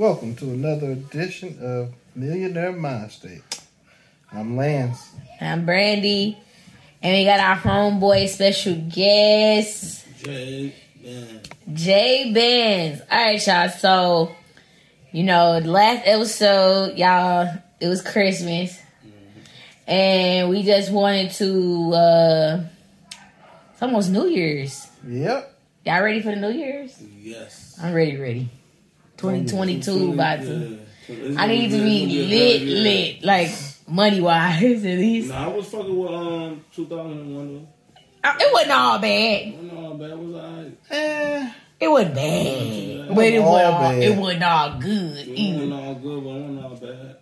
Welcome to another edition of Millionaire Mind State. I'm Lance. I'm Brandy. And we got our homeboy special guest, Jay, man. Jay Banz. All right, y'all. So, you know, the last episode, y'all, it was Christmas. And we just wanted to, uh, it's almost New Year's. Yep. Y'all ready for the New Year's? Yes. I'm ready, ready. 2022 about to. I need to be lit, lit, like money wise at least. Nah, I was fucking with um 2001 Uh, It wasn't all bad. though. I know that was alright. Eh, It wasn't bad, It but it wasn't all wasn't all, it wasn't all good It wasn't all good, but it wasn't all bad.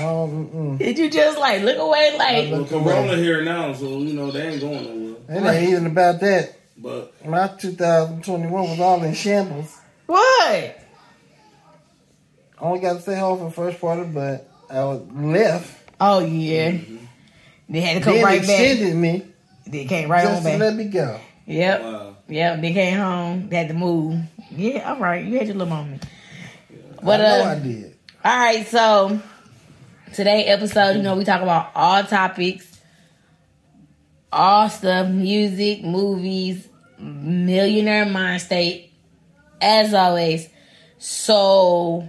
no. Did you just like look away, like Well, Look Corona away. here now, so you know they ain't going nowhere. It ain't even about that. But My 2021 was all in shambles. What? Only got to stay home for the first part, but I was left. Oh yeah, Mm-hmm. they had to come Then right back. They extended me They came right just on to back. let me go. Yep, wow, yep. They came home. They had to move. Yeah, all right. You had your little moment. But I know uh, I did. All right, so today episode, you know, we talk about all topics, all stuff, music, movies, millionaire mind state, as always. So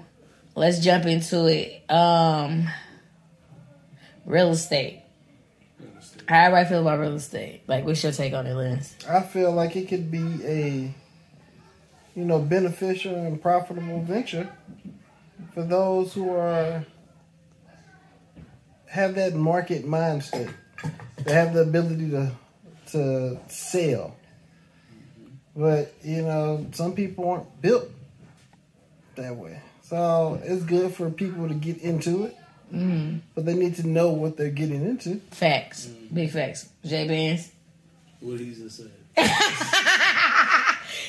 let's jump into it. Um real estate. How everybody feel about real estate? Like what's your take on it, Lance? I feel like it could be a, you know, beneficial and profitable venture for those who are have that market mindset. They have the ability to to sell. But, you know, some people aren't built that way. So it's good for people to get into it, Mm, but they need to know what they're getting into. facts. Big facts. J Banz. what he's just said.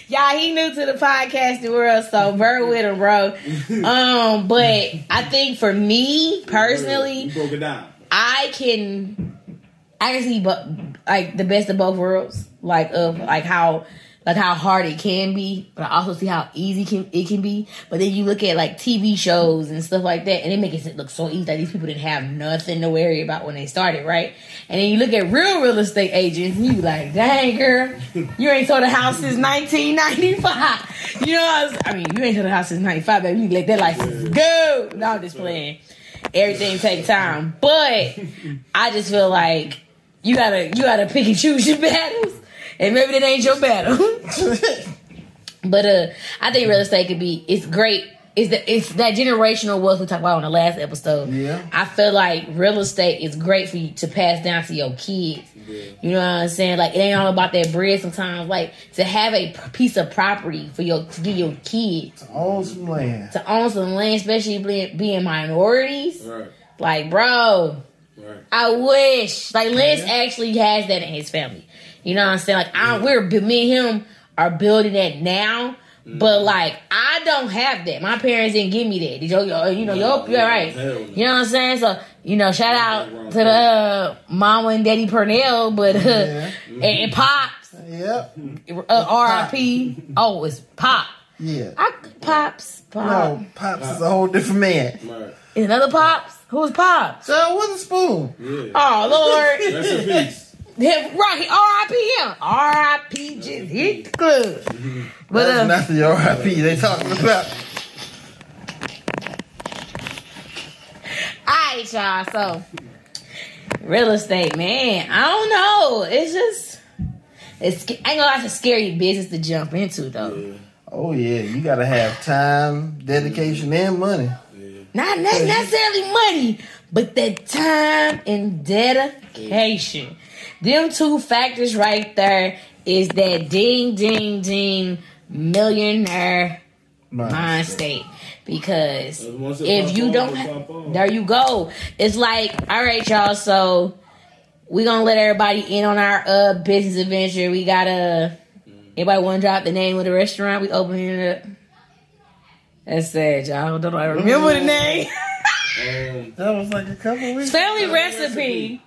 Y'all, he new to the podcasting world, so bear with him, bro. Um, but I think for me You personally, broke it down. I can, I can see, but like the best of both worlds, like of like how, like how hard it can be, but I also see how easy can it can be. But then you look at like TV shows and stuff like that, and it makes it look so easy that these people didn't have nothing to worry about when they started, right? And then you look at real real estate agents, and you be like, dang girl, you ain't sold a house since 1995. You know, what I, was, I mean, you ain't sold a house since 95, baby. You let that license go. No, I'm just playing. Everything take time, but I just feel like you gotta you gotta pick and choose your battles, and maybe that ain't your battle. but uh, I think real estate could be it's great. It's the it's that generational wealth we talked about on the last episode. Yeah. I feel like real estate is great for you to pass down to your kids. You know what I'm saying? Like it ain't all about that bread. Sometimes, like to have a piece of property for your to give your kids to Own some land. to own some land, especially being, being minorities. Right, Like, bro, right. I wish. Like Lance actually has that in his family. You know what I'm saying? Like I we're me and him are building that now. But like I don't have that. My parents didn't give me that. Did you, you know, No, you're, right. no. You know what I'm saying? So you know, shout out to the uh, mama and daddy Purnell, but uh, Yeah. and, and pops, Yep. uh, R.I.P. Oh, it's pop. Yeah. I, pops, pop. No, Pops is a whole different man. Right. Another pops? Who's pops? So with a spoon. Yeah. Oh Lord. Rest in peace. Him, right, R.I.P. him. R.I.P. just hit the club. But That's uh, not the RIP they talking about. alright, y'all. So, real estate, man. I don't know. It's just, it's. I ain't gonna lie, it's a scary business to jump into, though. Yeah, Oh yeah, you gotta have time, dedication, and money. yeah. Not, not necessarily money, but the time and dedication. Them two factors right there is that ding, ding, ding millionaire mind state. Because once it if you off, don't, ha- there you go. It's like, all right, y'all. So we gonna let everybody in on our uh business adventure. We gotta. Anybody want to drop the name of the restaurant we opening it up? That's sad, y'all. Don't I remember the name? Um, That was like a couple weeks. Family recipe.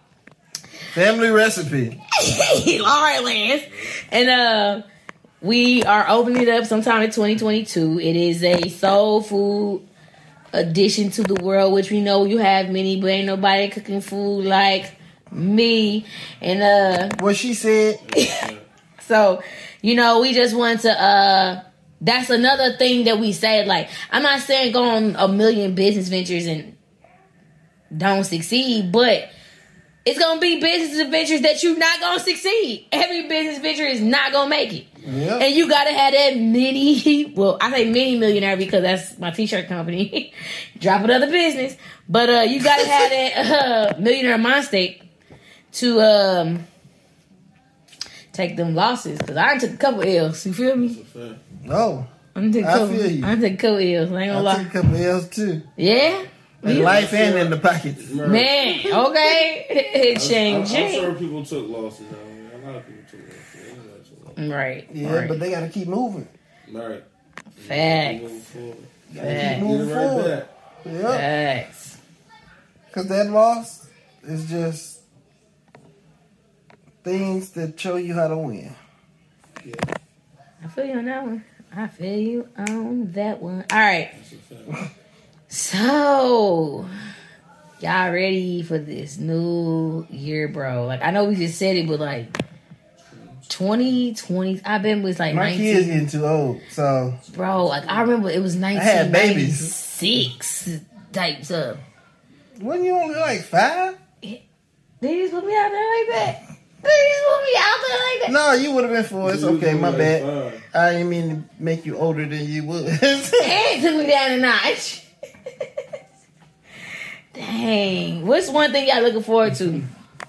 Family recipe. All right, Lance. And uh we are opening it up sometime in 2022. It is a soul food addition to the world, which we know you have many, but ain't nobody cooking food like me. And uh What she said. so, you know, we just want to uh that's another thing that we say, like, I'm not saying go on a million business ventures and don't succeed, but it's gonna be business adventures that you're not gonna succeed. Every business venture is not gonna make it. Yeah. And you gotta have that mini, well, I say mini millionaire because that's my t-shirt company. Drop another business. But uh you gotta have that uh millionaire mind state to um take them losses. Cause I took a couple L's, you feel me? It's a fact. No. I done took a I couple, feel you. I done took a couple L's, I ain't gonna I lie. took a couple L's too. Yeah? In Yeah. life and in the pockets. Right. Man, okay. I'm, ching I'm, I'm sure people took losses out here. A lot of people took losses. Took losses. Right. Yeah, right. but they gotta keep moving. Right. Facts. Moving forward. Facts. keep moving right forward. back. Yeah. Facts. Cause that loss is just things that show you how to win. Yeah, I feel you on that one. I feel you on that one. All right. That's a fact. So, y'all ready for this new year, bro? Like, I know we just said it, but like, 2020, I've been with like My 19. kids getting too old, so Bro, like, I remember it was had babies. 1996 types of. wasn't you only like five? They just put me out there like that. They just put me out there like that. No, you would have been four. It's You okay, my like bad. five. I didn't mean to make you older than you would. And it took me down a notch. Dang. What's one thing y'all looking forward to?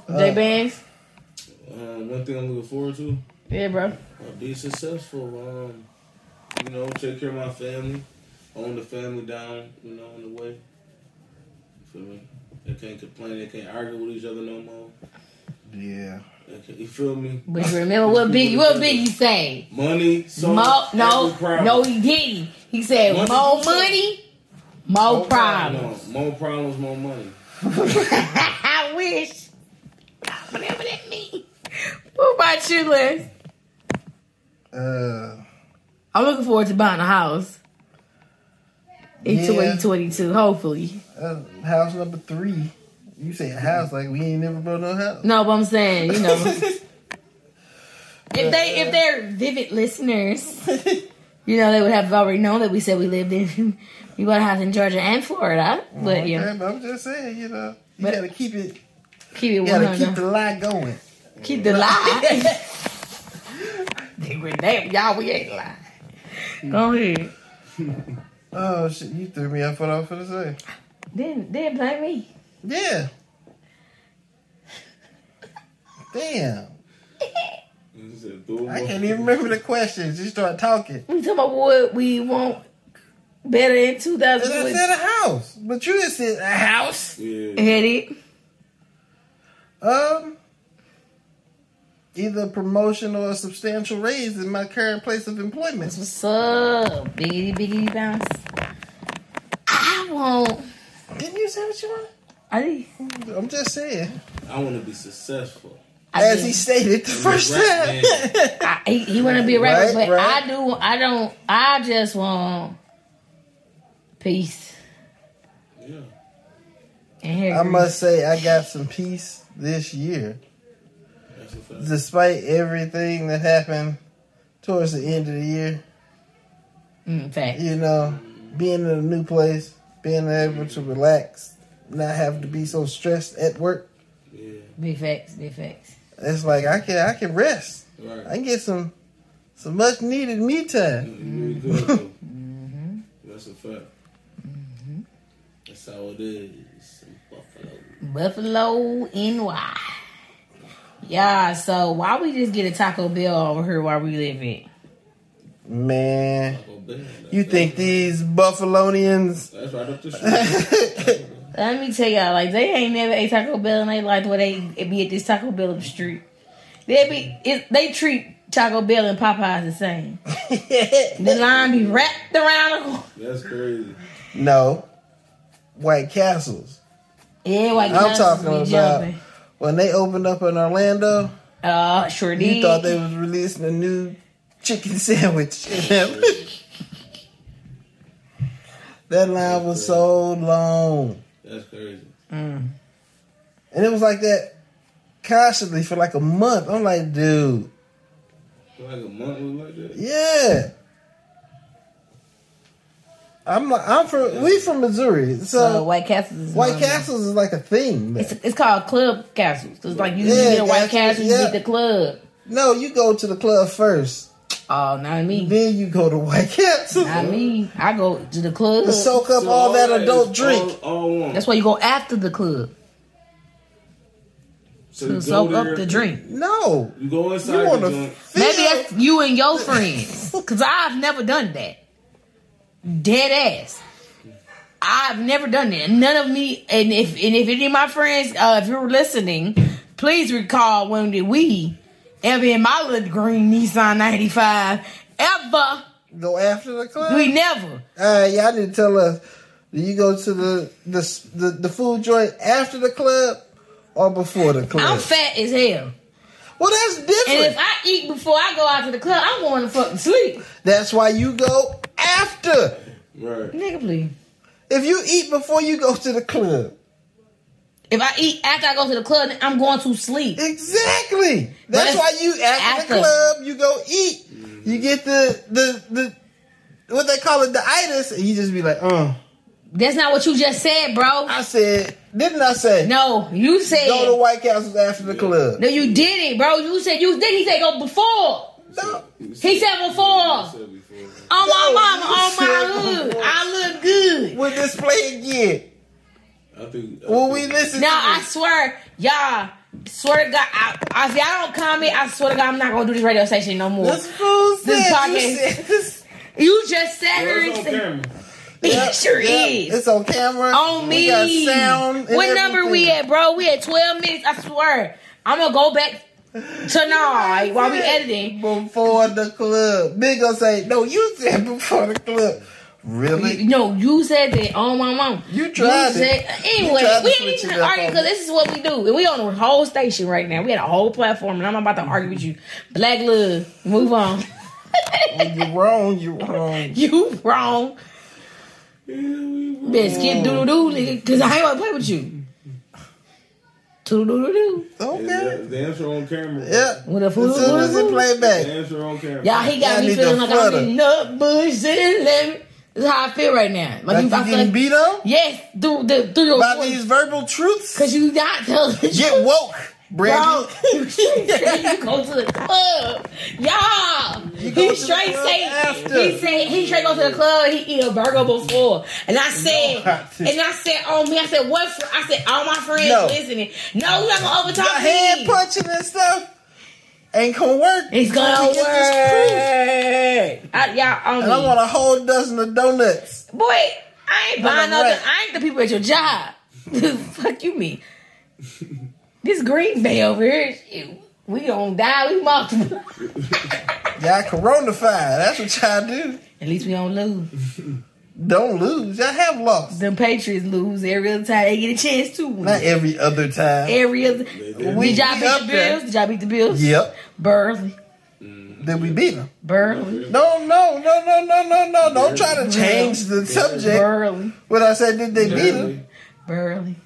J Uh, Banz? Um, one thing I'm looking forward to, Yeah, bro. uh, be successful. Um, you know, take care of my family, own the family down. You know, on the way. You feel me? They can't complain. They can't argue with each other no more. yeah. They can't, you feel me? But you remember what Biggie what Biggie say? Money, so Mo, no, no, he didn't. He said Money- more money, more More problems. No, more problems, more money. I wish. Whatever that means. What about you, Liz? Uh, I'm looking forward to buying a house in Yeah. 2022, hopefully. uh, house number three. You say a house like we ain't never built no house. No, but I'm saying, you know, if they if they're vivid listeners, you know, they would have already known that we said we lived in we bought a house in Georgia and Florida. But you know, I'm just saying, you know, you gotta keep it. keep it You gotta keep the lie going. Keep the lie. They were damn, y'all, we ain't lying. Go ahead. Oh shit, you threw me off what I was gonna say. Didn't didn't blame me. Yeah. Damn. He said, "Throw I can't even remember the questions. You start talking. We talking about what we want better in And I said a house, but you just said a house. Yeah. Had it. Um, either a promotion or a substantial raise in my current place of employment. That's what's up. Biggity biggity bounce. I won't. Didn't you say what you want? I. I'm just saying. I want to be successful. I As did. he stated the first time. I, he, he want to be a rapper, Right, but right. I do. I don't. I just want peace Yeah. and here. I must say, I got some peace this year. That's a fact. Despite everything that happened towards the end of the year, Mm, fact. you know, being in a new place, being able to relax, not have to be so stressed at work. Yeah. Big facts. Big facts. It's like I can I can rest. Right. I can get some some much needed me time. You really good, though. Mm-hmm. That's a fact. That's how it is. in Buffalo. Buffalo NY. Yeah. So why we just get a Taco Bell over here while we live in? Man, Bell, you think these Buffalonians? That's right up the street. Let me tell y'all, like they ain't never ate Taco Bell in their life where they be at this Taco Bell up the street. They be it, they treat Taco Bell and Popeyes the same. The line be wrapped around. the- That's crazy. no, White Castles. Yeah, white I'm castles talking about jumping. when they opened up in Orlando. Uh, sure did. You thought they was releasing a new chicken sandwich. that line was so long. That's crazy. Mm. And it was like that constantly for like a month. I'm like, dude, For like a month was like that. yeah. I'm like, I'm from we from Missouri, so So White Castles is White one of them. Castles is like a thing. It's, it's called Club Castles. Cause like you, Yeah, get a White Castles, Castle, you yeah. get the club. No, you go to the club first, Oh, not me. then you go to White Castle Not me. I go to the club. to soak up So all that is adult drink. All, all. That's why you go after the club so to soak there, up the drink. No, You go you inside want the to joint. Maybe that's you and your friends. Cause I've never done that. Dead ass. I've never done that. None of me and if and if any of my friends, uh, if you're listening, please recall when did we ever in my little green Nissan 95 ever. go after the club. We never. Uh, y'all didn't tell us. Do you go to the the the, the food joint after the club or before the club? I'm fat as hell. well, that's different. And different. if I eat before I go out to the club, I'm going to fucking sleep. that's why you go after. Right. Nigga, please. If you eat before you go to the club, If I eat after I go to the club, I'm going to sleep. exactly. That's why you after, after. the club you go eat. You get the the the what they call it the itis, and you just be like, uh. That's not what you just said, bro. I said, didn't I say No, you said. go to White Castles after the club? no, you didn't, bro. You said you did. He said go before. No. He said before. I said before. On my mama, on my hood. I look good. We'll just play again. I think. I When we listen Now to I this. swear, y'all. Swear to God, I, I, if y'all don't comment, I swear to God, I'm not gonna do this radio station no more. This fool said, This you podcast- said this. You just sat Well, here it's on said, camera. it sure Yep, is. It's on camera. on me. We got sound. and what number we at, bro? We at 12 minutes. I swear. I'm gonna go back tonight while we editing. Before the club. Big gonna say, no, you said before the club. Really? No, you said that on my mom. You tried it. said, You anyway, tried we ain't even it up arguing because this is what we do. And we on the whole station right now. We had a whole platform, and I'm about to argue with you. Black love, move on. Oh, when you're wrong, you're wrong. you wrong. Yeah, we were. Better doo doo doo, nigga, because I ain't gonna play with you. Doo doo doo doo. Okay. The, the answer on camera. Yeah. With a As fool, soon as it play The back. answer on camera. Y'all, he got Y'all me need feeling to like I'm flutter. in the bush. Let me. This is how I feel right now. Like, Like you, getting beat on? yes, through the through your By voice. these verbal truths? Cause you not telling Get woke, Bro, Brandy. you go to the club, y'all. He straight say after. he said he straight go to the club. He eat a burger before, and I said, to. and I said, oh me, I said what? I said all my friends No. listening. No, you not gonna overtalk hand punching and stuff ain't gonna work. It's gonna Until you this proof. work. I, y'all And I want a whole dozen of donuts. Boy, I ain't But buying I'm nothing. right. I ain't the people at your job. Fuck you, me. This Green Bay over here, shit, we gonna die. We multiple. Y'all coronafied. That's what y'all do. At least we don't lose. Don't lose. Y'all have lost. The Patriots lose every other time they get a chance to. Not every other time. Every other. did. We- Did y'all beat the. Bills? Did y'all beat the Bills? Yep. Burley. Then we beat them. Burley. No, no, no, no, no, no, no. Don't try to change the subject. Burley. What I said, did they beat them? Burley.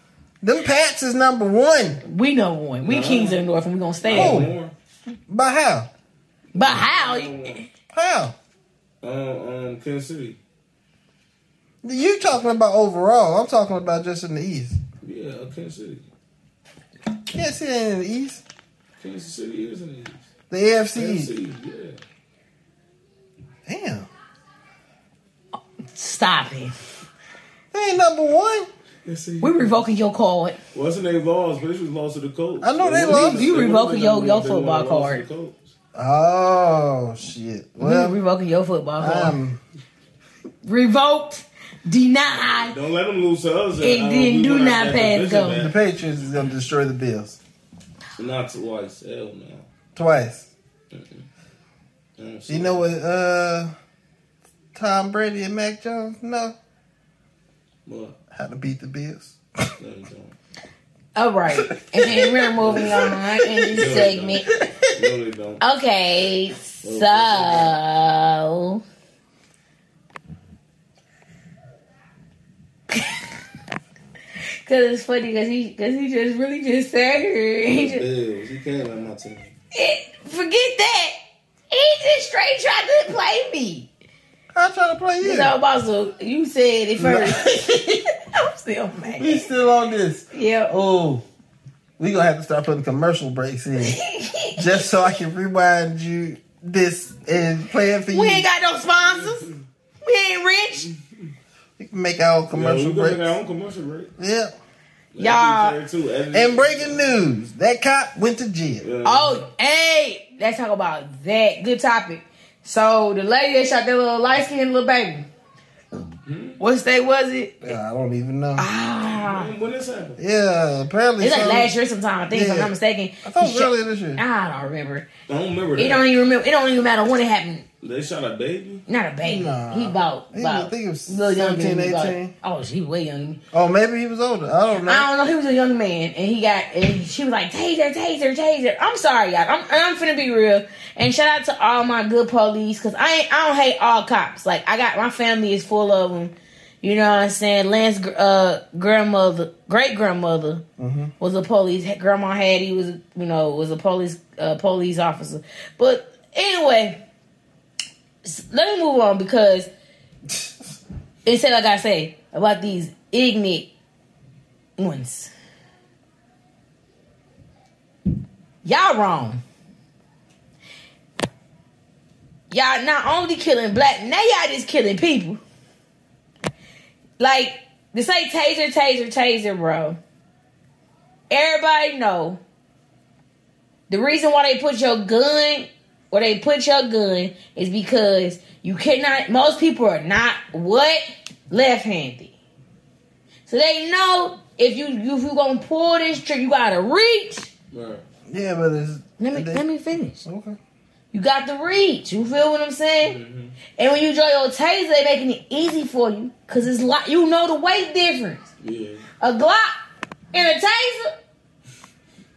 Them Pats is number one. We know one. We Kings of the North and we gonna stay Oh. there. More. By how? But how? How? Um, um, Kansas City. You talking about overall. I'm talking about just in the East. Yeah, Kansas City. Can't see that in the East. Kansas City is in the East. The AFC Kansas East. City, yeah. Damn. Stop it. They ain't number one. Let's see. We revoking your card. Wasn't they lost? But this was lost to the Colts. I know they won- lost. You they revoking your- your football lost to card. Oh shit. we Well, revoking your football card. um, Revoked. Denied. Don't let them lose to us. It Uh, didn't do not out that pass division, go. the. Patriots is gonna destroy the Bills Not twice. Hell no. twice. I don't You know what? Uh, Tom Brady and Mac Jones No. What? how to beat the Bills. No, you. All right, and then we're moving on in this segment. No, they don't. Okay, so. Cause it's funny because he because he just really just sat here and he just Bills. He can't on my team. it, forget that he just straight tried to play me. I'm trying to play you. So also you said it first. I'm still mad. We still on this. Yeah. Oh, we gonna have to start putting commercial breaks in just so I can rewind you this and play it for you. we ain't got no sponsors. We ain't rich. We can make our Yeah, commercial we gonna make our own commercial break. Yeah. Y'all- That'd be fair, too. And breaking news: that cop went to jail. Yeah. Oh, hey, let's talk about that. Good topic. So the lady that shot that little light skinned little baby. What state was it? I don't even know. Ah, When- When this happened? Yeah, apparently. it's like last year sometime. I think if I'm not mistaken. I thought He shot- earlier this year. I don't remember. I don't remember It don't even remember. It don't even matter when it happened. They shot a baby. Not a baby. Nah. He about He was- I think he was little younger than 17, me, about- 18. Oh, she way younger. Oh, maybe he was older. I don't know. I don't know. He was a young man, and he got and she was like taser, taser, taser. I'm sorry, y'all. I'm I'm finna be real. And shout out to all my good police, cause I ain't I don't hate all cops. Like I got my family is full of them. You know what I'm saying? Lance uh grandmother, great grandmother was a police. Grandma Hattie was you know was a police uh, police officer. But anyway, let me move on because instead like I say about these ignorant ones. Y'all wrong. Y'all not only killing black, now y'all just killing people. Like, to say taser, taser, taser, bro. Everybody know the reason why they put your gun where they put your gun is because you cannot most people are not what? Left handed. So they know if you if you gonna pull this trigger, you gotta reach. Right. yeah, but it's. Let me they- let me finish. Okay. You got the reach. You feel what I'm saying? Mhm. And when you draw your taser, they making it easy for you because it's like you know the weight difference. Yeah. A Glock and a taser,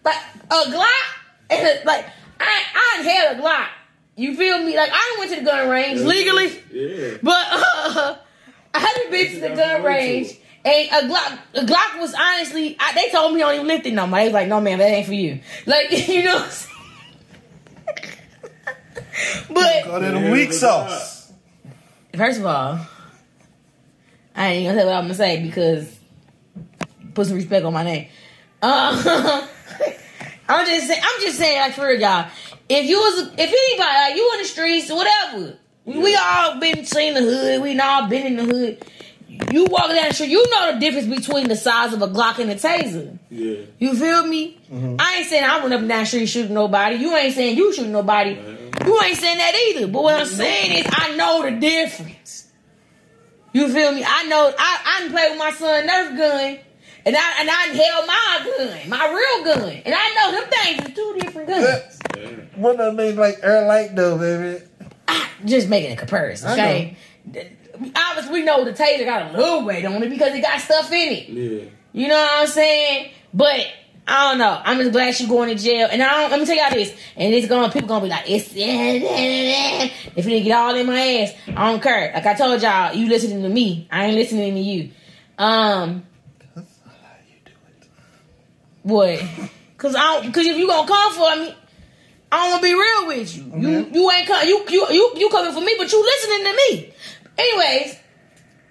like a Glock and a, like I I had a Glock. You feel me? Like I went to the gun range legally, Yeah. but uh, I haven't been to the gun range. And a Glock, a Glock was honestly, I, they told me I don't even lift it no more. They was like, no, man, that ain't for you. Like, you know what I'm saying? but Go to the weak sauce. First of all, I ain't gonna say what I'm gonna say because put some respect on my name. Uh, I'm just saying, I'm just saying, like for real, y'all. If you was, if anybody, like you in the streets, whatever, we all been seen the hood. We all been in the hood. You walk down the street, you know the difference between the size of a Glock and a taser. Yeah. You feel me? I ain't saying I run up and down the street shooting nobody. You ain't saying you shooting nobody. You ain't saying that either. But what I'm saying is I know the difference. You feel me? I know I I done played with my son Nerf gun. And I and I held my gun, my real gun. And I know them things are two different guns. Yeah. What that mean like air light though, baby? I, just making a comparison, okay? Obviously, we know the taser got a little weight on it because it got stuff in it. Yeah. You know what I'm saying? But I don't know. I'm just glad she's going to jail. And I don't, let me tell y'all this. And it's going people gonna be like, it's if you didn't get all in my ass, I don't care. Like I told y'all, you listening to me. I ain't listening to you. Um That's not how you do it. what? Cause I don't cause if you gonna come for me, I don't wanna be real with you. You you ain't come you you you you coming for me, but you listening to me. Anyways,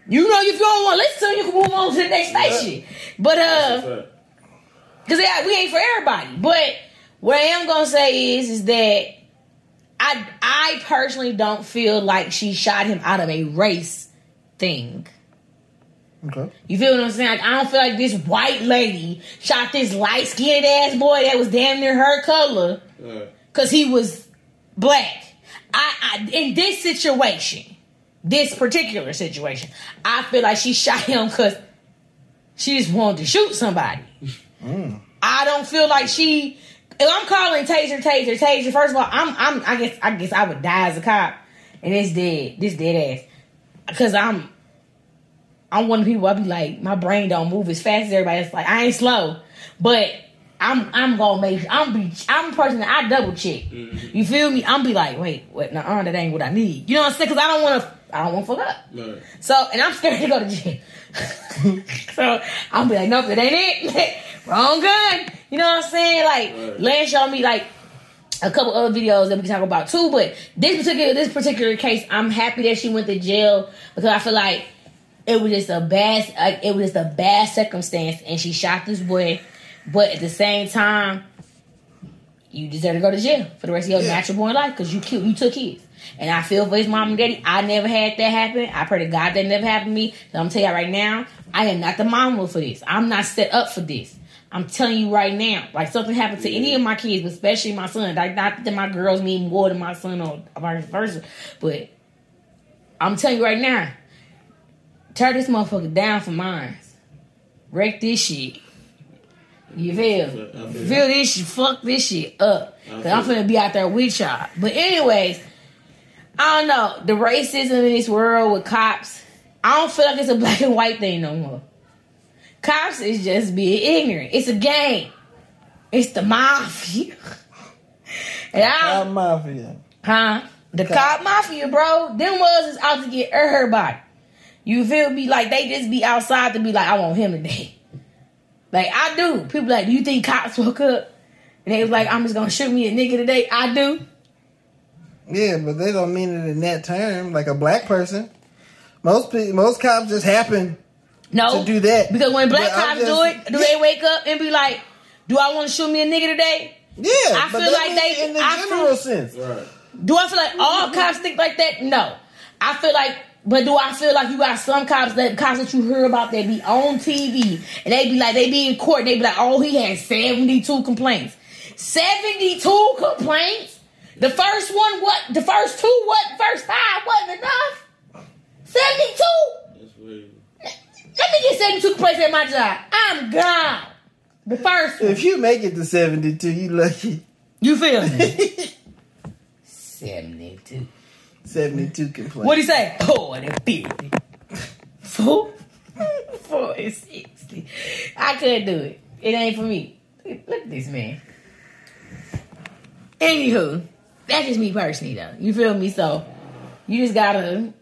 you know if you don't want to listen to me, you can move on to the next station. But uh That's a fact. Cause yeah, we ain't for everybody. But what I am gonna say is, is that I I personally don't feel like she shot him out of a race thing. Okay. You feel what I'm saying? Like, I don't feel like this white lady shot this light skinned ass boy that was damn near her color Right. because he was black. I, I in this situation, this particular situation, I feel like she shot him because she just wanted to shoot somebody. I don't feel like she. If I'm calling taser, taser, taser. First of all, I'm, I'm. I guess, I guess I would die as a cop, and it's dead. This dead ass, because I'm. I'm one of the people. I be like, my brain don't move as fast as everybody. It's like I ain't slow, but I'm I'm gonna make. I'm be. I'm a person that I double check. Mm-hmm. You feel me? I'm be like, wait, what? No, that ain't what I need. You know what I'm saying? Because I don't want to. I don't want to fuck up. Right. So, and I'm scared to go to jail. so I'm be like, nope, that ain't it. Wrong gun. You know what I'm saying? Like, Right. Lance showed me like a couple other videos that we can talk about too. But this particular this particular case, I'm happy that she went to jail because I feel like it was just a bad like it was just a bad circumstance, and she shot this boy. But at the same time, you deserve to go to jail for the rest of your Yeah. natural born life because you killed, you took his. And I feel for his mom and daddy. I never had that happen. I pray to God that never happened to me. So I'm telling you right now, I am not the mama for this. I'm not set up for this. I'm telling you right now, like something happened to any of my kids, but especially my son. Like not that my girls mean more than my son or vice versa, but I'm telling you right now, tear this motherfucker down for mine. Wreck this shit. You feel? Feel- feel- this shit, fuck this shit up. Cause I'm finna be out there with y'all. But anyways, I don't know. The racism in this world with cops, I don't feel like it's a black and white thing no more. Cops is just being ignorant. It's a game. It's the mafia. and I Cop mafia. huh? The cop mafia, bro. Them was is out to get everybody. You feel me? Like they just be outside to be like, I want him today. Like I do. People like, do you think cops woke up? And they was like, I'm just gonna shoot me a nigga today. I do. Yeah, but they don't mean it in that term, like a black person. Most pe- most cops just happen No. to do that. Because when black But I'm cops do it, do they wake up and be like, do I want to shoot me a nigga today? Yeah, I feel that like mean they- in the I general feel- sense. Right. Do I feel like all mm-hmm. cops think like that? No. I feel like, but do I feel like you got some cops that cops that you hear about that be on TV and they be like they be in court and they be like, oh, he had seventy two complaints. Seventy two complaints. The first one, what? The first two, what? First five wasn't enough. Seventy two. That's weird. Let me get seventy two complaints at my job. I'm gone. The first one. If you make it to seventy two, you lucky. You feel me? seventy two. seventy two complaints. What do you say? Four and fifty. Four? Four and sixty. I couldn't do it. It ain't for me. Look at this man. Anywho, that's just me personally though. You feel me? So you just gotta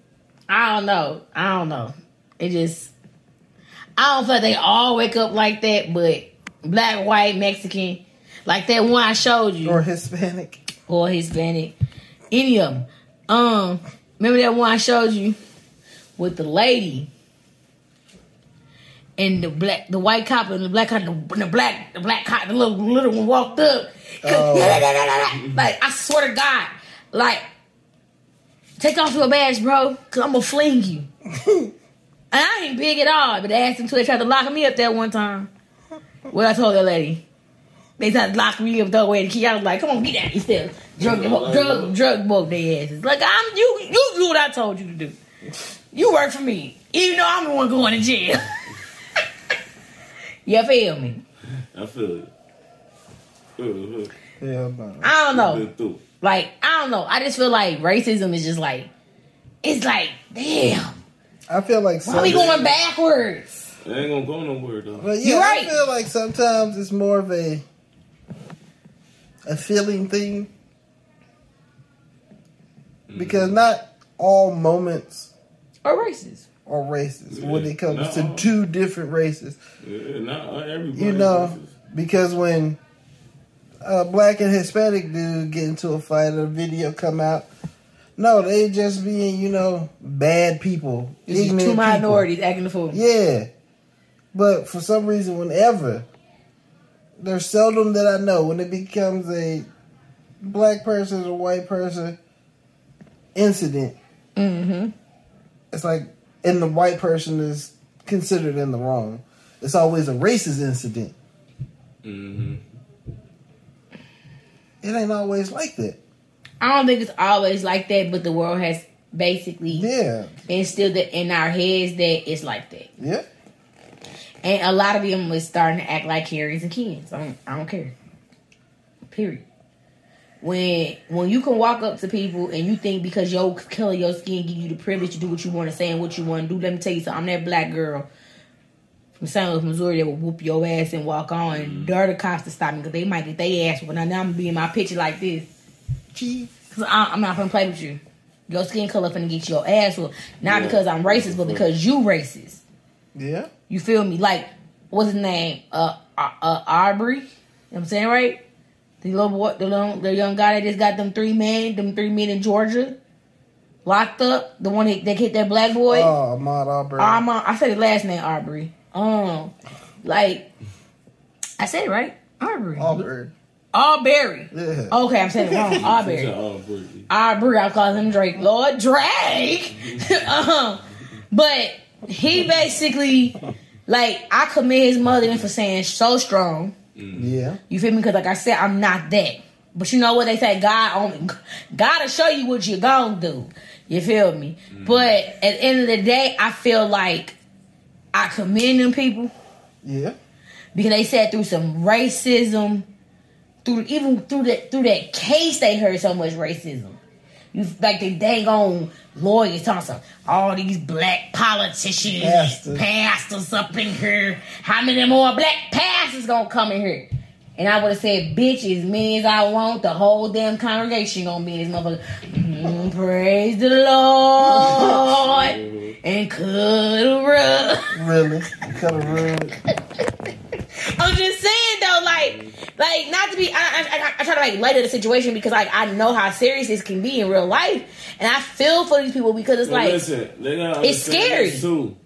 I don't know. I don't know. It just I don't feel like they all wake up like that, but black, white, Mexican, like that one I showed you or Hispanic? or Hispanic, any of them. Um, remember that one I showed you with the lady and the black, the white cop and the black cop, and the black, the black cop, the little little one walked up. Oh. Like I swear to God, like take off your badge, bro, cause I'm gonna fling you. and I ain't big at all, but they asked him to. They tried to lock me up that one time. What I told that lady. They tried to lock me up, throw away the key. I was like, "Come on, get out of here still." Drug, drug, drug, both their asses. Like I'm, you, you do what I told you to do. You work for me, even though I'm the one going to jail. you feel me? I feel it. Yeah. I don't know. Like I don't know. I just feel like racism is just like, it's like, damn, I feel like why we some- going backwards? It ain't gonna go nowhere though. But yeah, You're right. I feel like sometimes it's more of a a feeling thing mm. because not all moments are racist? are racist Yeah, when it comes not to all. two different races. Yeah, not everybody. You know, racist. because when a black and Hispanic dude get into a fight or a video come out, no, they just being you know bad people, It's just ignorant two people. minorities acting the fool. Yeah. But for some reason, whenever, there's seldom that I know when it becomes a black person or white person incident, Mm-hmm. it's like, and the white person is considered in the wrong. It's always a racist incident. Mm-hmm. It ain't always like that. I don't think it's always like that, but the world has basically Yeah. instilled it in our heads that it's like that. Yeah. And a lot of them is starting to act like Harry's and Kens. I don't, I don't care. Period. when when you can walk up to people and you think because your color your skin give you the privilege to do what you want to say and what you want to do. Let me tell you something. I'm that black girl from St. Louis, Missouri that will whoop your ass and walk on mm. dare the cops to stop me because they might get their ass whooped. Now, now I'm being my picture like this. Cause I, I'm not gonna play with you. Your skin color finna get your ass whooped. Not Yeah. because I'm racist, but because you racist. Yeah. You feel me? Like, what's his name? Uh, uh, uh Aubrey. You know what I'm saying, right? The little boy, the little, the young guy that just got them three men, them three men in Georgia, locked up. The one that, that hit that black boy. Oh, Ahmaud Aubrey. Uh, I said his last name Aubrey. Um, like, I said it right. Aubrey. Aubrey. Aubrey. Yeah. Okay, I'm saying it wrong. Aubrey. Brittany. Aubrey, I call him Drake. Lord Drake. um, but he basically, like, I commend his mother in for saying so strong. Yeah. You feel me? Because, like I said, I'm not that. But you know what they say? God only, God will show you what you're gonna do. You feel me? But at the end of the day, I feel like I commend them people Yeah. because they said through some racism, through even through that through that case, they heard so much racism. You like the dang on lawyers talking some all these black politicians, Pastors. pastors up in here. How many more black pastors gonna come in here? And I would have said, bitch, as many as I want, the whole damn congregation gonna be in this motherfucker. Mm, praise the Lord and cut cuddle rub. Really. Cut a rug. I'm just saying though, like, like not to be. I, I, I, try to like lighten the situation because like I know how serious this can be in real life, and I feel for these people because it's like listen, it's scary. Too.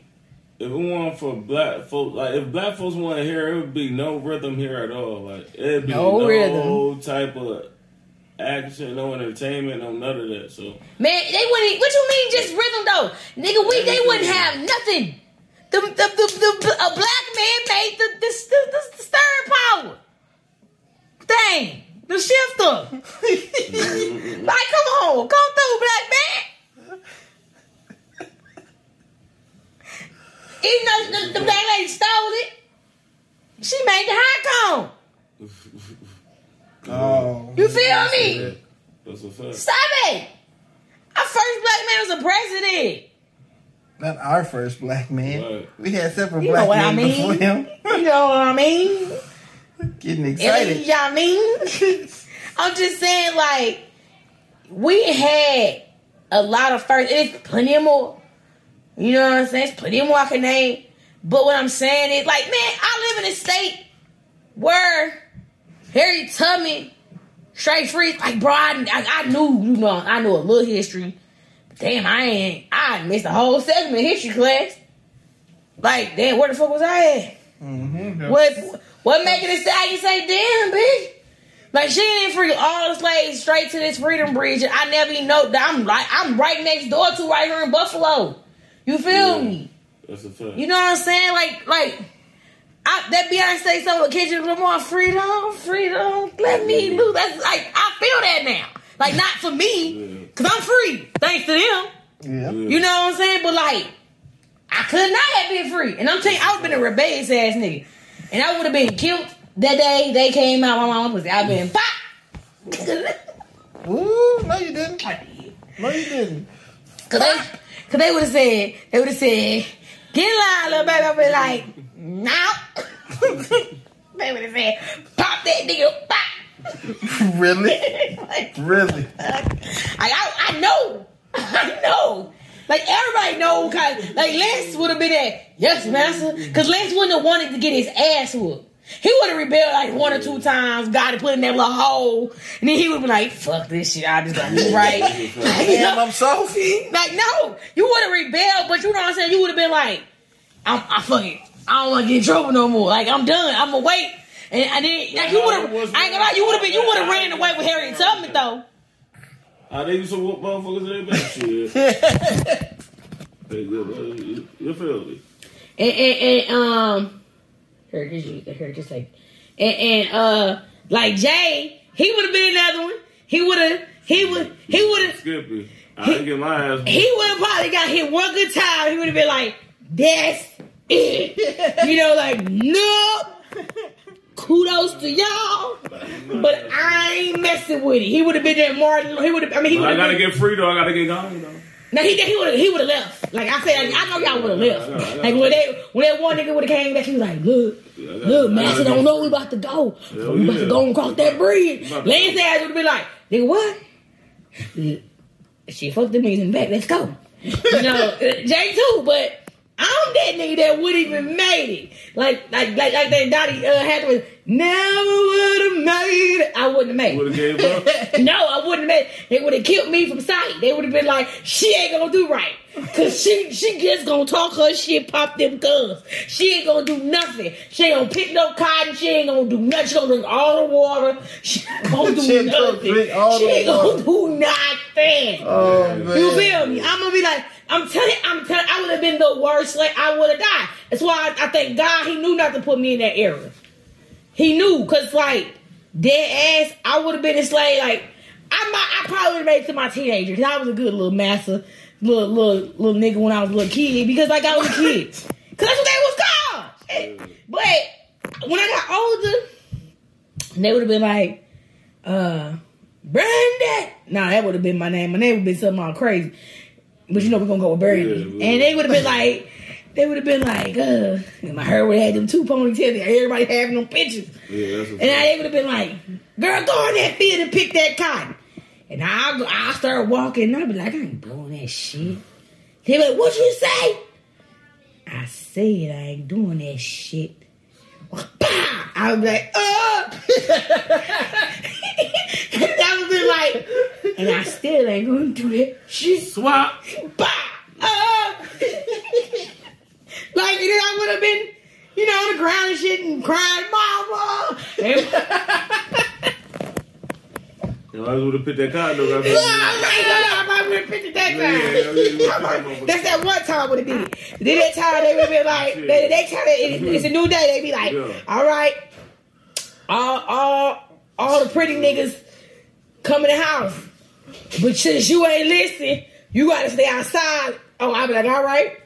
If it weren't for black folks, like if black folks want to hear, it would be no rhythm here at all. Like it'd be No no, rhythm. type of action, no entertainment, no none of that. So man, they wouldn't. What you mean, just rhythm though, nigga? We they wouldn't have nothing. The the the, the, a black man made the the, the, the stirring power. Dang, the shifter. like, come on, come through, black man. Even though the, the black lady stole it, she made the hot cone. Oh. You feel me? that's a fact. Stop it. Our first black man was a president. Not our first black man. Right. We had several You black what I men mean? before him. You know what I mean? Getting excited. I mean? I'm just saying, like, we had a lot of first. It's plenty of more. You know what I'm saying? It's plenty of more I can name. But what I'm saying is, like, man, I live in a state where Harry Tubman, straight free, like, bro, I, I, I knew, you know, I knew a little history. But damn, I ain't, I missed a whole segment of history class. Like, damn, where the fuck was I at? Mm-hmm. What what making it say you say, damn, bitch? Like she didn't free all the slaves straight to this freedom bridge. And I never even know that I'm like I'm right next door to right here in Buffalo. You feel Yeah. me? That's a fact. You know what I'm saying? Like like I, that Beyonce song with Kendrick Lamar, freedom, freedom, let me loose. That's like I feel that now. Like not for me, Yeah. cause I'm free thanks to them. Yeah. Yeah. You know what I'm saying? But like, I could not have been free. And I'm telling you, I would have been a rebellious ass nigga. And I would have been cute that day they came out. My mama was I've been pop. Ooh, no, you didn't. No, you didn't. Cause they, cause they would have said, they would have said, get in line, little baby. I'd be like, no. they would have said, pop that nigga, pop. really? like, Really? I, I know. I know. Like everybody know kind like Lance would have been at yes, master. Cause Lance wouldn't have wanted to get his ass whooped. He would have rebelled like one or two times, got it put in that little hole, and then he would be like, fuck this shit, I just gonna be right. Like, you Damn, know, I'm soft. like, no, you would have rebelled, but you know what I'm saying? You would have been like, I'm I fuck it. I don't wanna get in trouble no more. Like I'm done. I'm gonna wait. And, and then like, you would have I ain't gonna lie, you would have been you would have ran away with Harriet Tubman though. How they used to whoop motherfuckers in their back shit. Hey, good. You, you feel me? and, and, and um here just here just like and, and uh like Jay he would have been another one he would have he would he would have Skippy. I didn't get my ass. he would have probably got hit one good time he would have been like that's it you know like no kudos to y'all, but I ain't messing with it. He would have been there more. He would have. I mean, he would I gotta have. get free though. I gotta get gone though. No, he he would have. He would have left. Like I said, I know y'all would have left. Like when they when that one nigga would have came back, he was like, "Look, Yeah, look, I Master don't know we about to go. Hell we about to go and cross that bridge." Lance ass would have been like, "Nigga, what? She fucked the the back. Let's go." You know, Jay too, but. I'm that nigga that would have even made it. Like, like, like, like that Dottie uh, Hathaway never would have made it. I wouldn't have made Would it. have gave up. No, I wouldn't have made it. They would have killed me from sight. They would have been like, she ain't gonna do right. Cause she she just gonna talk her shit, pop them guns. She ain't gonna do nothing. She ain't gonna pick no cotton. She ain't gonna do nothing. She gonna drink all the water. She ain't gonna do She nothing. drink all she the ain't water. gonna do nothing. Oh man. You feel me? I'm gonna be like, I'm telling, I'm telling, I would have been the worst. Like I would have died. That's why I, I think God, He knew not to put me in that era. He knew, cause like dead ass, I would have been a slave. Like I might, I probably made it to my teenager. 'cause I was a good little master, little little little nigga when I was a little kid. Because like I was a kid, cause that's what they was called. But when I got older, they would have been like, uh, Brandon. Nah, that would have been my name. My name would have been something all crazy. But you know we're gonna go with Brandon. Yeah, and they would have been like, they would have been like, uh, and my hair would have had them two ponytails. Everybody having them pictures. Yeah, And I, they would have been like, girl, go in that field and pick that cotton. And I'll, go, I'll start walking and I'll be like, I ain't blowing that shit. They be like, what you say? I said I ain't doing that shit. I'll be like, uh. that would be like, and I still ain't gonna do that shit. swap. Bah! Uh, like, and then I would have been, you know, on the ground and shit and crying, mama. And, You know, I would have put that cotton though. I'm like, I might would have picked it that Yeah, yeah, yeah. That's that one time would have did it. Then that time they would be like, the the next time it, it's a new day, they be like, Yeah. all right, all all all the pretty niggas come in the house, but since you ain't listening, you gotta stay outside. Oh, I'll be like, all right,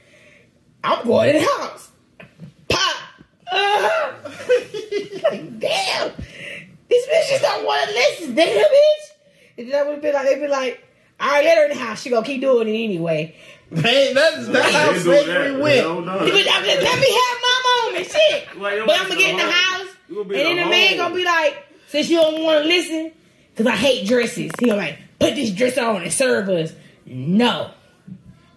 I'm going in the house. Pop. Uh, like, damn, these bitches don't want to listen. Damn, bitch. And then I would be like, they'd be like, all right, let her in the house. She gonna keep doing it anyway. Man, that's that's how They do slavery that. went. No, no. Let me, let me have my moment, shit. Like, but I'm gonna get in the gonna house, You and be then the the man gonna be like, since you don't want to listen, because I hate dresses. He gonna like, put this dress on and serve us. No,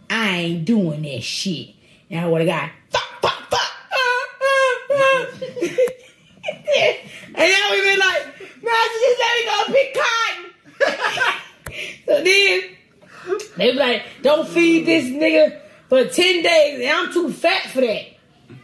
I ain't doing that shit. And I would have got fuck, fuck, fuck. Uh, uh, uh. and then we just let me go pick cotton. so then they be like, don't feed this nigga for 10 days, and I'm too fat for that.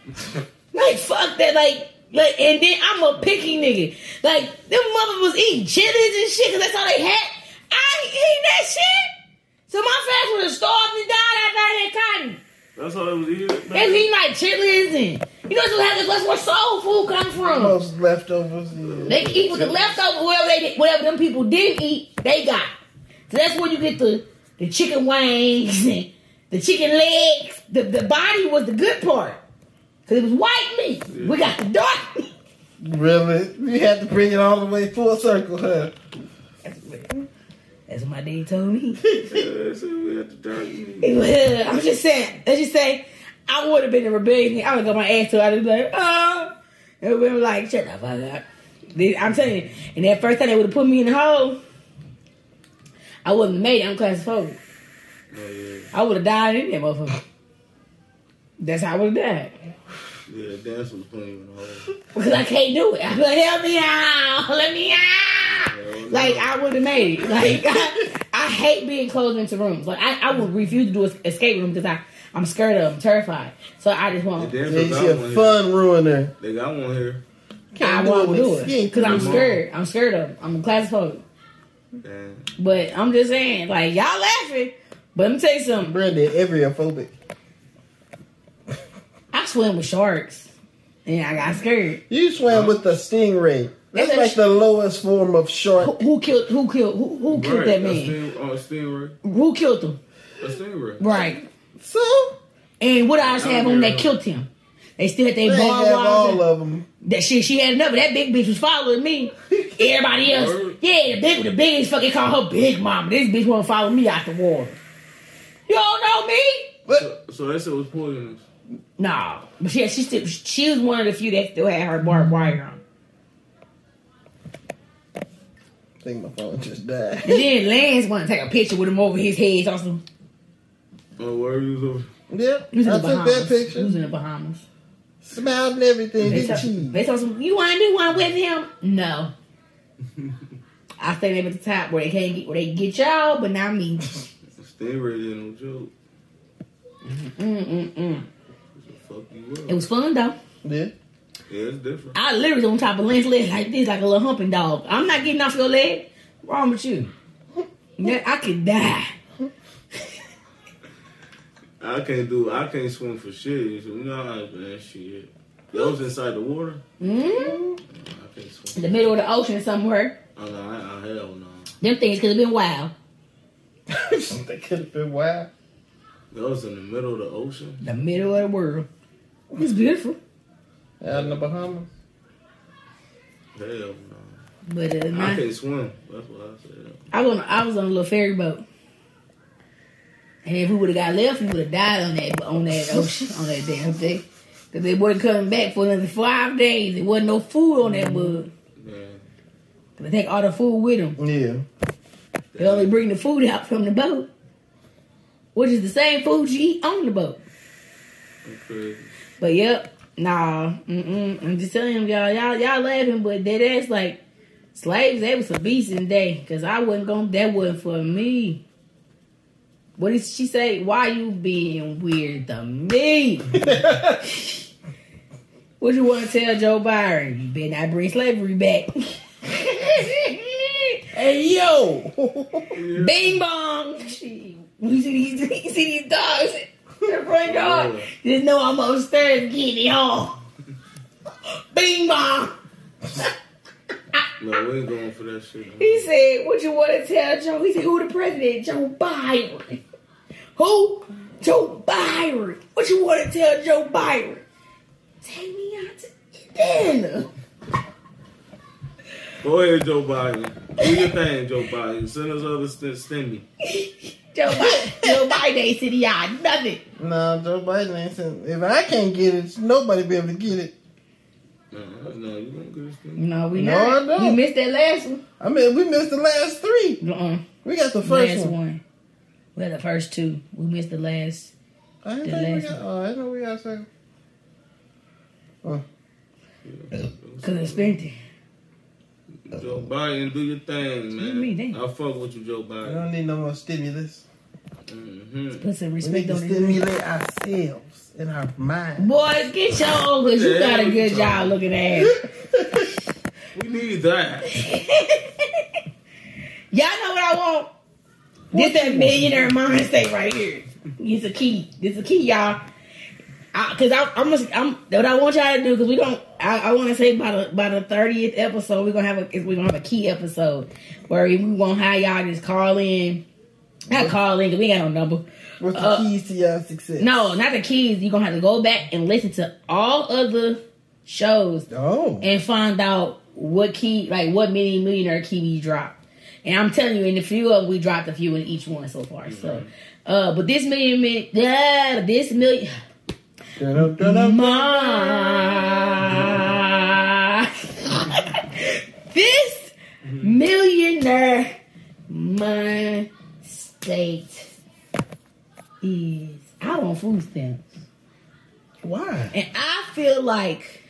like, fuck that, like, like, and then I'm a picky nigga. Like, them mother was eating chilies and shit, cause that's all they had. I ain't eating that shit. So my fast would have starved and died after I had cotton. That's all it was eating. They was eating like chilies and, you know, what that's, that's where soul food comes from. Most leftovers. Yeah. They eat with the leftover, whatever they did, whatever them people didn't eat, they got. So that's where you get the the chicken wings and the chicken legs. The the body was the good part. Cause it was white meat. We got the dark meat. Really? You had to bring it all the way full circle, huh? That's what my daddy told me. Yeah, so we had to dark meat. I'm just saying, let's just say I would have been in rebellion. I would have got my ass to it. I'd be like, oh. And we were like, shut the fuck up. I'm telling you, and that first time they would have put me in the hole, I wouldn't have made it. I'm claustrophobic. Oh, yeah. I would have died in that motherfucker. That's how I would have died. Yeah, that's was playing in the hole. Because I can't do it. I'm like, help me out. Let me out. Like, I would have made it. Like, I, I hate being closed into rooms. Like, I, I would refuse to do an escape room because I, I'm scared of them, terrified. So I just The want, dance Yeah, was you got see a one here. ruiner. They got one here. I Can't want to with do it. skin Because I'm Come on. scared. I'm scared of them. I'm claustrophobic. Damn. But I'm just saying, like, y'all laughing. But let me tell you something. Brandon, everyophobic. I swim with sharks. And I got scared. You swam with the stingray. That's That's like sh- the lowest form of shark. who killed, who killed, who, who killed Right, that a man? sting- oh, a stingray. Who killed him? A stingray. Right. So, And what else have on that killed him? They still had their They ain't bar have walls. all of them. That shit, she had enough. That big bitch was following me. Everybody else, Word. yeah, the big, the biggest fucking call her big mama. This bitch want to follow me out the water. You don't know me? But So, so that shit was poisonous. Nah, but yeah, she still, she was one of the few that still had her barbed wire on. I think my phone just died. And then Lance wanted to take a picture with him over his head. or something. Oh, where you was over? Yep, He was in I the took Bahamas. that He was in the Bahamas. Smiled and everything. They Did told, cheese. they told some, you want to do one with him? No. I stayed up at the top where they can't get where they get y'all, but not me. Stay ain't no joke. Mm-mm-mm. Fuck you up. It was fun though. Yeah. Yeah, it's different. I literally was on top of Lance's leg like this, like a little humping dog. I'm not getting off your leg. What's wrong with you? Yeah, I could die. I can't do. I can't swim for shit. You know how man shit. That was inside the water. Mm? I can't In swim. the middle of the ocean somewhere. Oh no, I, I hell no. Them things could have been wild. that could have been wild. That was in the middle of the ocean. The middle of the world. It's beautiful. Out in the Bahamas. Hell no. But uh, I can't swim. That's what I said. I was on I was on a little ferry boat. And if we would have got left, we would have died on that on that ocean on that damn thing. Cause they wasn't coming back for another five days. There wasn't no food on that bug. Man, They take all the food with them. Yeah. They only bring the food out from the boat, which is the same food you eat on the boat. I'm crazy. But yep, nah, mm-mm. I'm just telling y'all, y'all, y'all laughing, but that ass like slaves. They was a beast in the day, cause I wasn't gonna. That wasn't for me. What did she say? Why you being weird to me? what you want to tell Joe Byron? You better not bring slavery back. Hey yo. Bing bong. You see these, you see these dogs the front yard? Just know I'm upstairs getting it. Bing bong. No, we ain't going for that shit. He said, "What you want to tell Joe?" He said, "Who the president? Joe Byron." Who? Joe Byron. What you want to tell Joe Byron? Take me out to dinner. Go ahead, Joe Biden. Do your thing, Joe Biden. Send us other st- stimmy. Joe Biden. Joe Biden ain't said y'all nothing. no, Joe Biden ain't saying. If I can't get it, nobody be able to get it. No, no, you don't get a stimmy. No, we No, not. I don't. You missed that last one. I mean, we missed the last three. Uh-uh. We got the first last one. one. We had the first two. We missed the last. I didn't The think we last got. Oh, I know we got second. Oh. Cause it's spent it. Joe Biden, do your thing, man. me, damn. I fuck with you, Joe We Biden. don't need no more stimulus. Mm-hmm. Put some We respect need to on it. stimulate ourselves in our mind. Boys, get your own cause you got a good job talking looking at. We need that. Y'all know what I want? This that millionaire mind state right here. It's a key. This a key, y'all. I, Cause I, I'm, gonna, I'm what I want y'all to do. Cause we don't. I, I want to say by the by the thirtieth episode, we're gonna have a we're gonna have a key episode where we want how y'all just call in. Not call in, cause we got no number. What's the Uh, keys to your success? No, not the keys. You're gonna have to go back and listen to all other shows Oh. and find out what key, like what mini millionaire key we dropped. And I'm telling you, in a few of them, we dropped a few in each one so far. So, uh, but this million, million, yeah, this million, My, this millionaire mind state is I want food stamps. Why? And I feel like,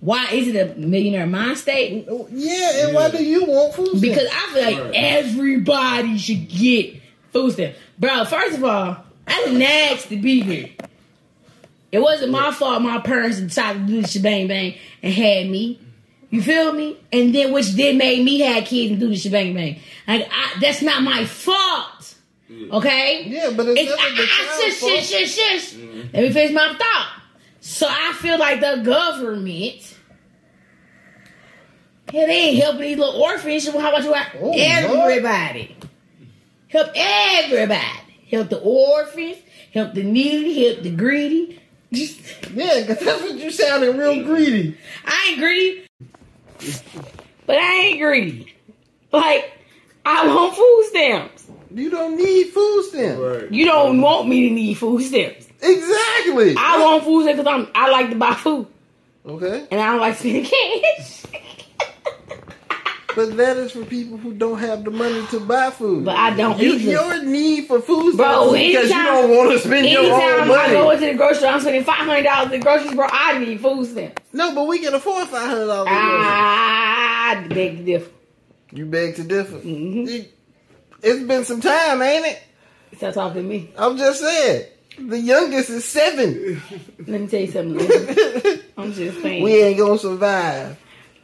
why is it a millionaire mind state? Yeah, and why do you want food? Stamps? Because I feel like Right. everybody should get food stamps. Bro, first of all, I didn't to be here. It wasn't my fault my parents decided to do the shebang bang and had me. You feel me? And then which then made me have kids and do the shebang bang. Like I, that's not my fault. Okay? Yeah, but it's It's, never I, the I, child's shush, fault. shush, shush, shush. Let me finish my thought. So I feel like the government, yeah, they ain't helping these little orphans. How about you? Oh, everybody. Help everybody. Help the orphans. Help the needy. Help the greedy. Yeah, because that's what you sounded real greedy. I ain't greedy, but I ain't greedy. Like I want food stamps. You don't need food stamps. Right. You don't want me to need food stamps. Exactly. I want food stamps because I'm I like to buy food Okay. and I don't like spending cash. But that is for people who don't have the money to buy food. But I don't You, either. your need for food Bro, because you don't want to spend your own Anytime I go money. into the grocery store, I'm spending five hundred dollars in groceries, bro. I need food stamps. No, but we can afford five hundred dollars. Ah, beg to differ. You beg to differ. Mhm. You- It's been some time, ain't it? Stop talking to me. I'm just saying. The youngest is seven. Let me tell you something. I'm just saying, we ain't gonna survive.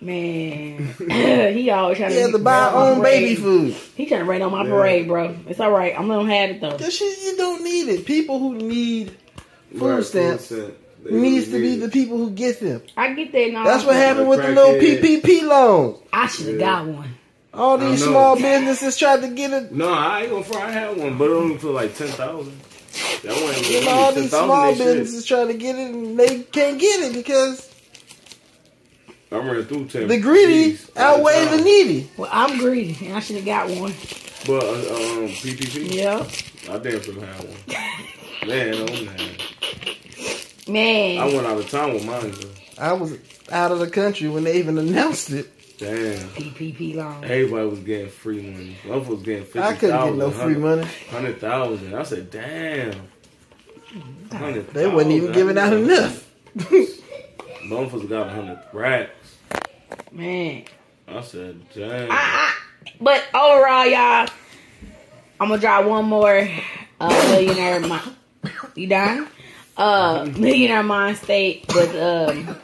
Man. he always trying He to had to buy rain own my baby food. He trying to rain on my Yeah. parade, bro. It's all right. I'm gonna have it though. Cause shit, you don't need it. People who need food Right, stamps stamp. They needs to be need the people who get them. I get that now. That's what happened with the Crackhead. little PPP loans. I should have Yeah. got one. All these small businesses tried to get it. No, I ain't gonna front. I had one, but it only for like ten thousand. That wasn't You know, all these small businesses trying to get it, and they can't get it because I ran through ten. the greedy Jeez, outweigh the needy. Well, I'm greedy, and I should have got one. But uh, um, PPP, Yeah, I damn sure had one. Man, oh man, man. I went out of town with mine. Though. I was out of the country when they even announced it. Damn, PPP loan. everybody was getting free money. Motherfuckers was getting fifty I couldn't get no free money. Hundred thousand. I said, damn. Hundred. They wasn't even giving out enough. Motherfuckers got a hundred racks. Man. I said, damn. I, I, but overall, y'all, I'm gonna drop one more uh, millionaire mind. You done? Uh, millionaire mind state, but um,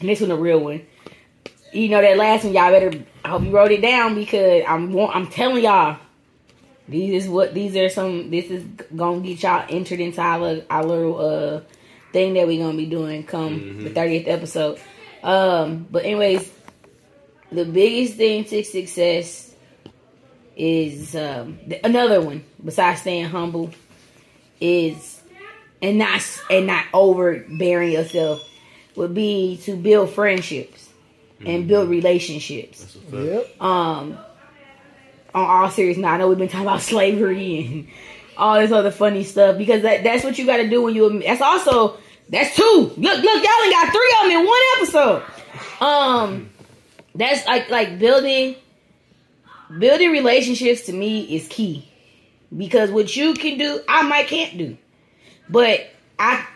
this one a real one. You know that last one, y'all better. I hope you wrote it down because I'm I'm telling y'all. These is what these are some. This is gonna get y'all entered into our our little uh thing that we gonna be doing come the 30th episode. Um, but anyways, the biggest thing to success is um, th- another one besides staying humble is and not and not overbearing yourself would be to build friendships and build relationships That's a fact. Yep. um on all serious now I know we've been talking about slavery and all this other funny stuff because that, that's what you got to do when you that's also that's two look look y'all ain't got three of them in one episode um that's like like building building relationships to me is key. Because what you can do i might can't do. But i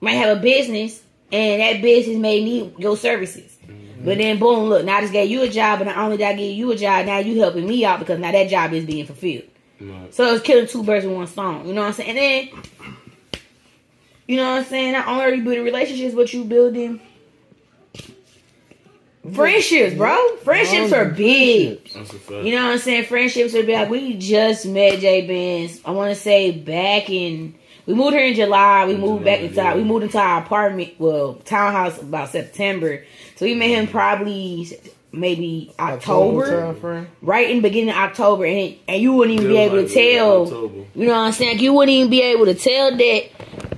might have a business and that business may need your services. Mm-hmm. But then boom look now i just gave you a job and not only did i give you a job now you helping me out because now that job is being fulfilled. Right. so it's killing two birds with one stone you know what i'm saying? And then you know what i'm saying? Not only are you building relationships but you building friendships bro friendships are big That's a fact. you know what I'm saying? Friendships are like we just met Jay Banz. I want to say back in we moved here in July. We moved back into our, we moved into our apartment, well townhouse about September. So we met him probably maybe October, October. right in the beginning of October, and and you wouldn't even be able to tell. October. You know what I'm saying? Like, you wouldn't even be able to tell that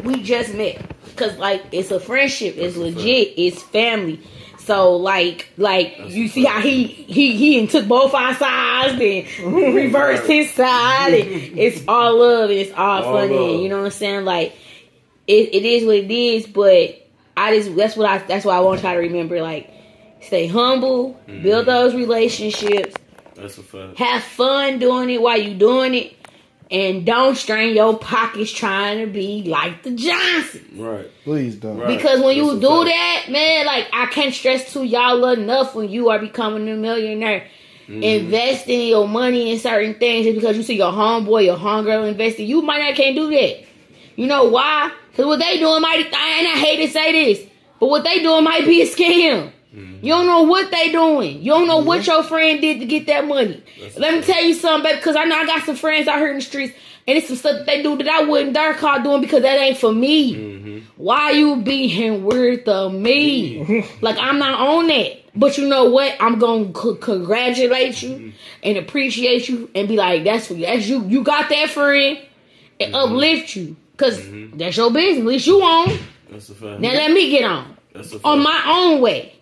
we just met because like it's a friendship. It's That's a legit. It's family. So like like That's you see how he he he and took both our sides and reversed his side and it's all love and it's all, All funny. love. You know what I'm saying? Like it, it is what it is, but I just that's what I that's why I want y'all to remember. Like stay humble, Mm-hmm. build those relationships, That's a fact. have fun doing it while you doing it, and don't strain your pockets trying to be like the Johnsons. Right. Please don't. Right. Because when you That's do that, man, like I can't stress to y'all enough when you are becoming a millionaire. Mm-hmm. Investing your money in certain things just because you see your homeboy, your homegirl investing, you might not can't do that. You know why? Because what they doing might, and I hate to say this, but what they doing might be a scam. Mm-hmm. You don't know what they doing. You don't know what your friend did to get that money. That's Let me tell you something, baby, because I know I got some friends out here in the streets, and it's some stuff that they do that I wouldn't dare call doing because that ain't for me. Mm-hmm. Why you being weird to me? like I'm not on that. But you know what? I'm gonna c- congratulate you and appreciate you and be like, that's that's you. You got that friend and uplift you because that's your business. At least you on. That's a fact. Now let me get on That's a fact. on my own way.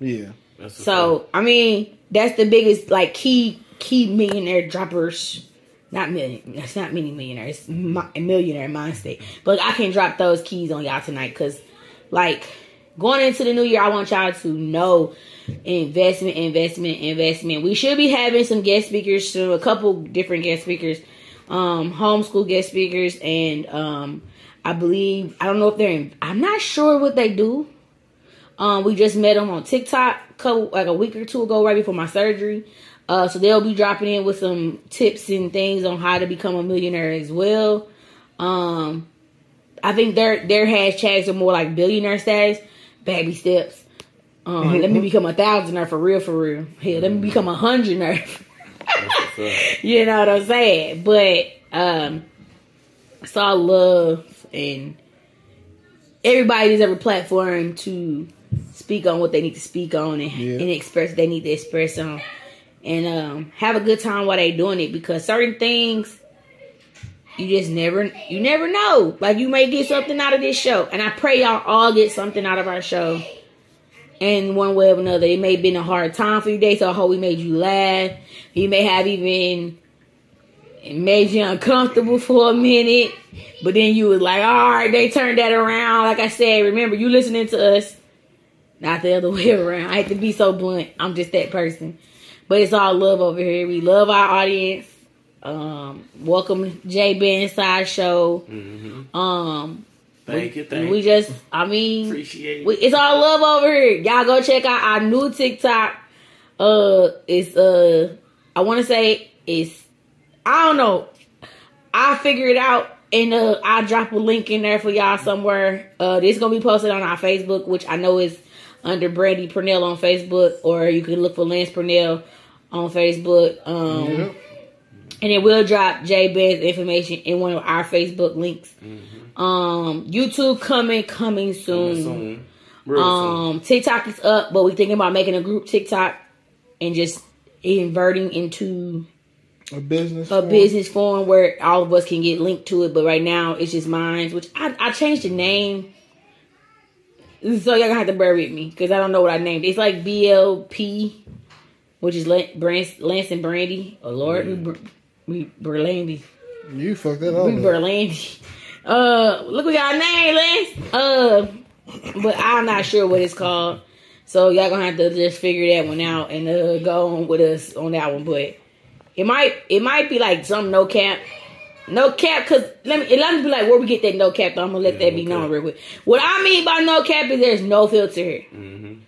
Yeah. That's a So I mean, that's the biggest like key key millionaire droppers. Not million. That's not many millionaires. mi- millionaire mind state. But I can drop those keys on y'all tonight because, like, going into the new year, I want y'all to know investment, investment, investment. We should be having some guest speakers soon. A couple different guest speakers, um, homeschool guest speakers, and um, I believe I don't know if they're. In, I'm not sure what they do. Um, we just met them on TikTok couple, like a week or two ago, right before my surgery. Uh, so they'll be dropping in with some tips and things on how to become a millionaire as well. Um, I think their their hashtags are more like billionaire status, baby steps. Um, Let me become a thousandaire for real, for real. Hell, let me become a hundredaire. You know what I'm saying? But um, it's all love and everybody deserves a platform to speak on what they need to speak on and, Yeah. and express they need to express on. And um, have a good time while they doing it because certain things you just never you never know. Like you may get something out of this show. And i pray y'all all get something out of our show in one way or another. It may have been a hard time for you today so i hope we made you laugh. You may have even made you uncomfortable for a minute but then you was like all right they turned that around. Like i said remember you listening to us not the other way around i hate to be so blunt i'm just that person but it's all love over here we love our audience um welcome j ben side show Mhm. um Thank you, thank we just i mean Appreciate we, it. it's all love over here. Y'all go check out our new TikTok. Uh, it's uh, I want to say it's I don't know. I'll figure it out and uh, I'll drop a link in there for y'all somewhere. Uh, this gonna be posted on our Facebook, which I know is under Brandy Purnell on Facebook, or you can look for Lance Purnell on Facebook. Um, Yep. and it will drop Jay Banz's information in one of our Facebook links. Um, YouTube coming, coming soon. Coming soon. Real soon. Um, TikTok is up, but we're thinking about making a group TikTok and just inverting into A business. a form. business form where all of us can get linked to it. But right now, it's just mine, which I, I changed the name. So y'all gonna have to bear with me because I don't know what I named. it. It's like BLP, which is Lan- Lance and Brandy. Oh Lord, we Br- we Berlandy. You fucked that up. We Berlandy. Uh, look, we got a name, Lance. Uh, but I'm not sure what it's called. So y'all gonna have to just figure that one out and uh, go on with us on that one. But it might it might be like some no cap, no cap. Cause let me let me be like where we get that no cap. Though. I'm gonna let Yeah, that be no known real quick. What I mean by no cap is there's no filter here. Mhm.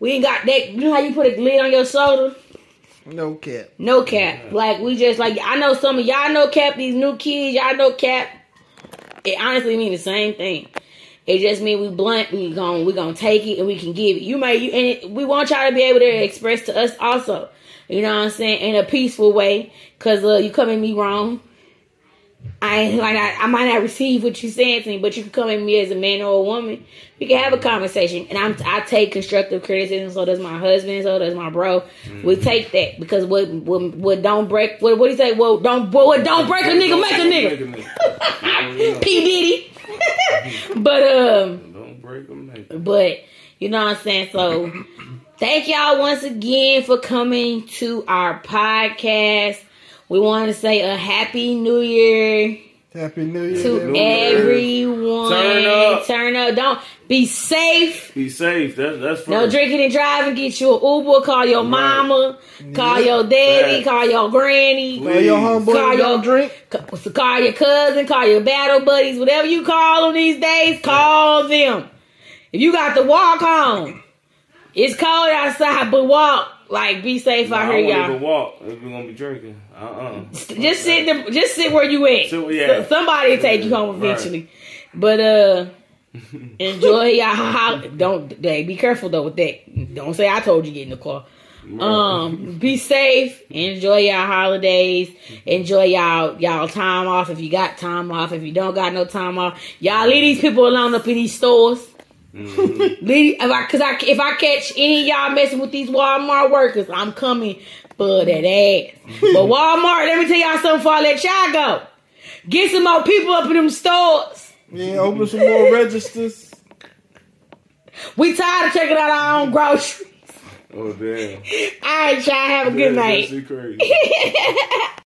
We ain't got that. You know how you put a lid on your soda? No cap. No cap. Like we just like I know some of y'all know cap. These new kids, y'all know cap. It honestly mean the same thing. It just mean we blunt. We gon' we gonna take it and we can give it. You may you and it, we want y'all to be able to express to us also. You know what I'm saying in a peaceful way. Cause uh, you coming me wrong. I ain't like I, I might not receive what you're saying to me, but you can come at me as a man or a woman. We can have a conversation, and I'm I take constructive criticism. So does my husband. So does my bro. We take that because what what, what don't break what what do you say? Well, don't what don't break a nigga make a nigga. nigga. P Diddy. but um, Don't break a nigga. but you know what I'm saying. So thank y'all once again for coming to our podcast. We want to say a happy New Year Happy New Year. to New Year. everyone. Turn up. Turn up. Don't be safe. Be safe. That's that's first. No drinking and driving. Get you an Uber. Call your Right. mama. Call your daddy. Right. Call your granny. Please. Call your homeboy Call your- drink. So Call your cousin. Call your battle buddies. Whatever you call them these days, call them. If you got to walk home, it's cold outside, but walk. Like be safe Nah, out I here, y'all. even walk if we're gonna be drinking. Uh uh Just sit there, just sit where you at. Sit where you at. So- somebody will take you home Right. eventually. But uh enjoy y'all hol- don't hey, be careful though with that. Don't say I told you get in the car. Um be safe, enjoy y'all holidays, enjoy y'all y'all time off if you got time off. If you don't got no time off, y'all leave these people alone up in these stores. Mhm. If I, cause I, if I catch any of y'all messing with these Walmart workers, I'm coming for that ass. But Walmart, let me tell y'all something before I let y'all go. Get some more people up in them stores. Yeah, open some more registers. We tired of checking out our own groceries. Oh damn. All right, y'all. Have a good night.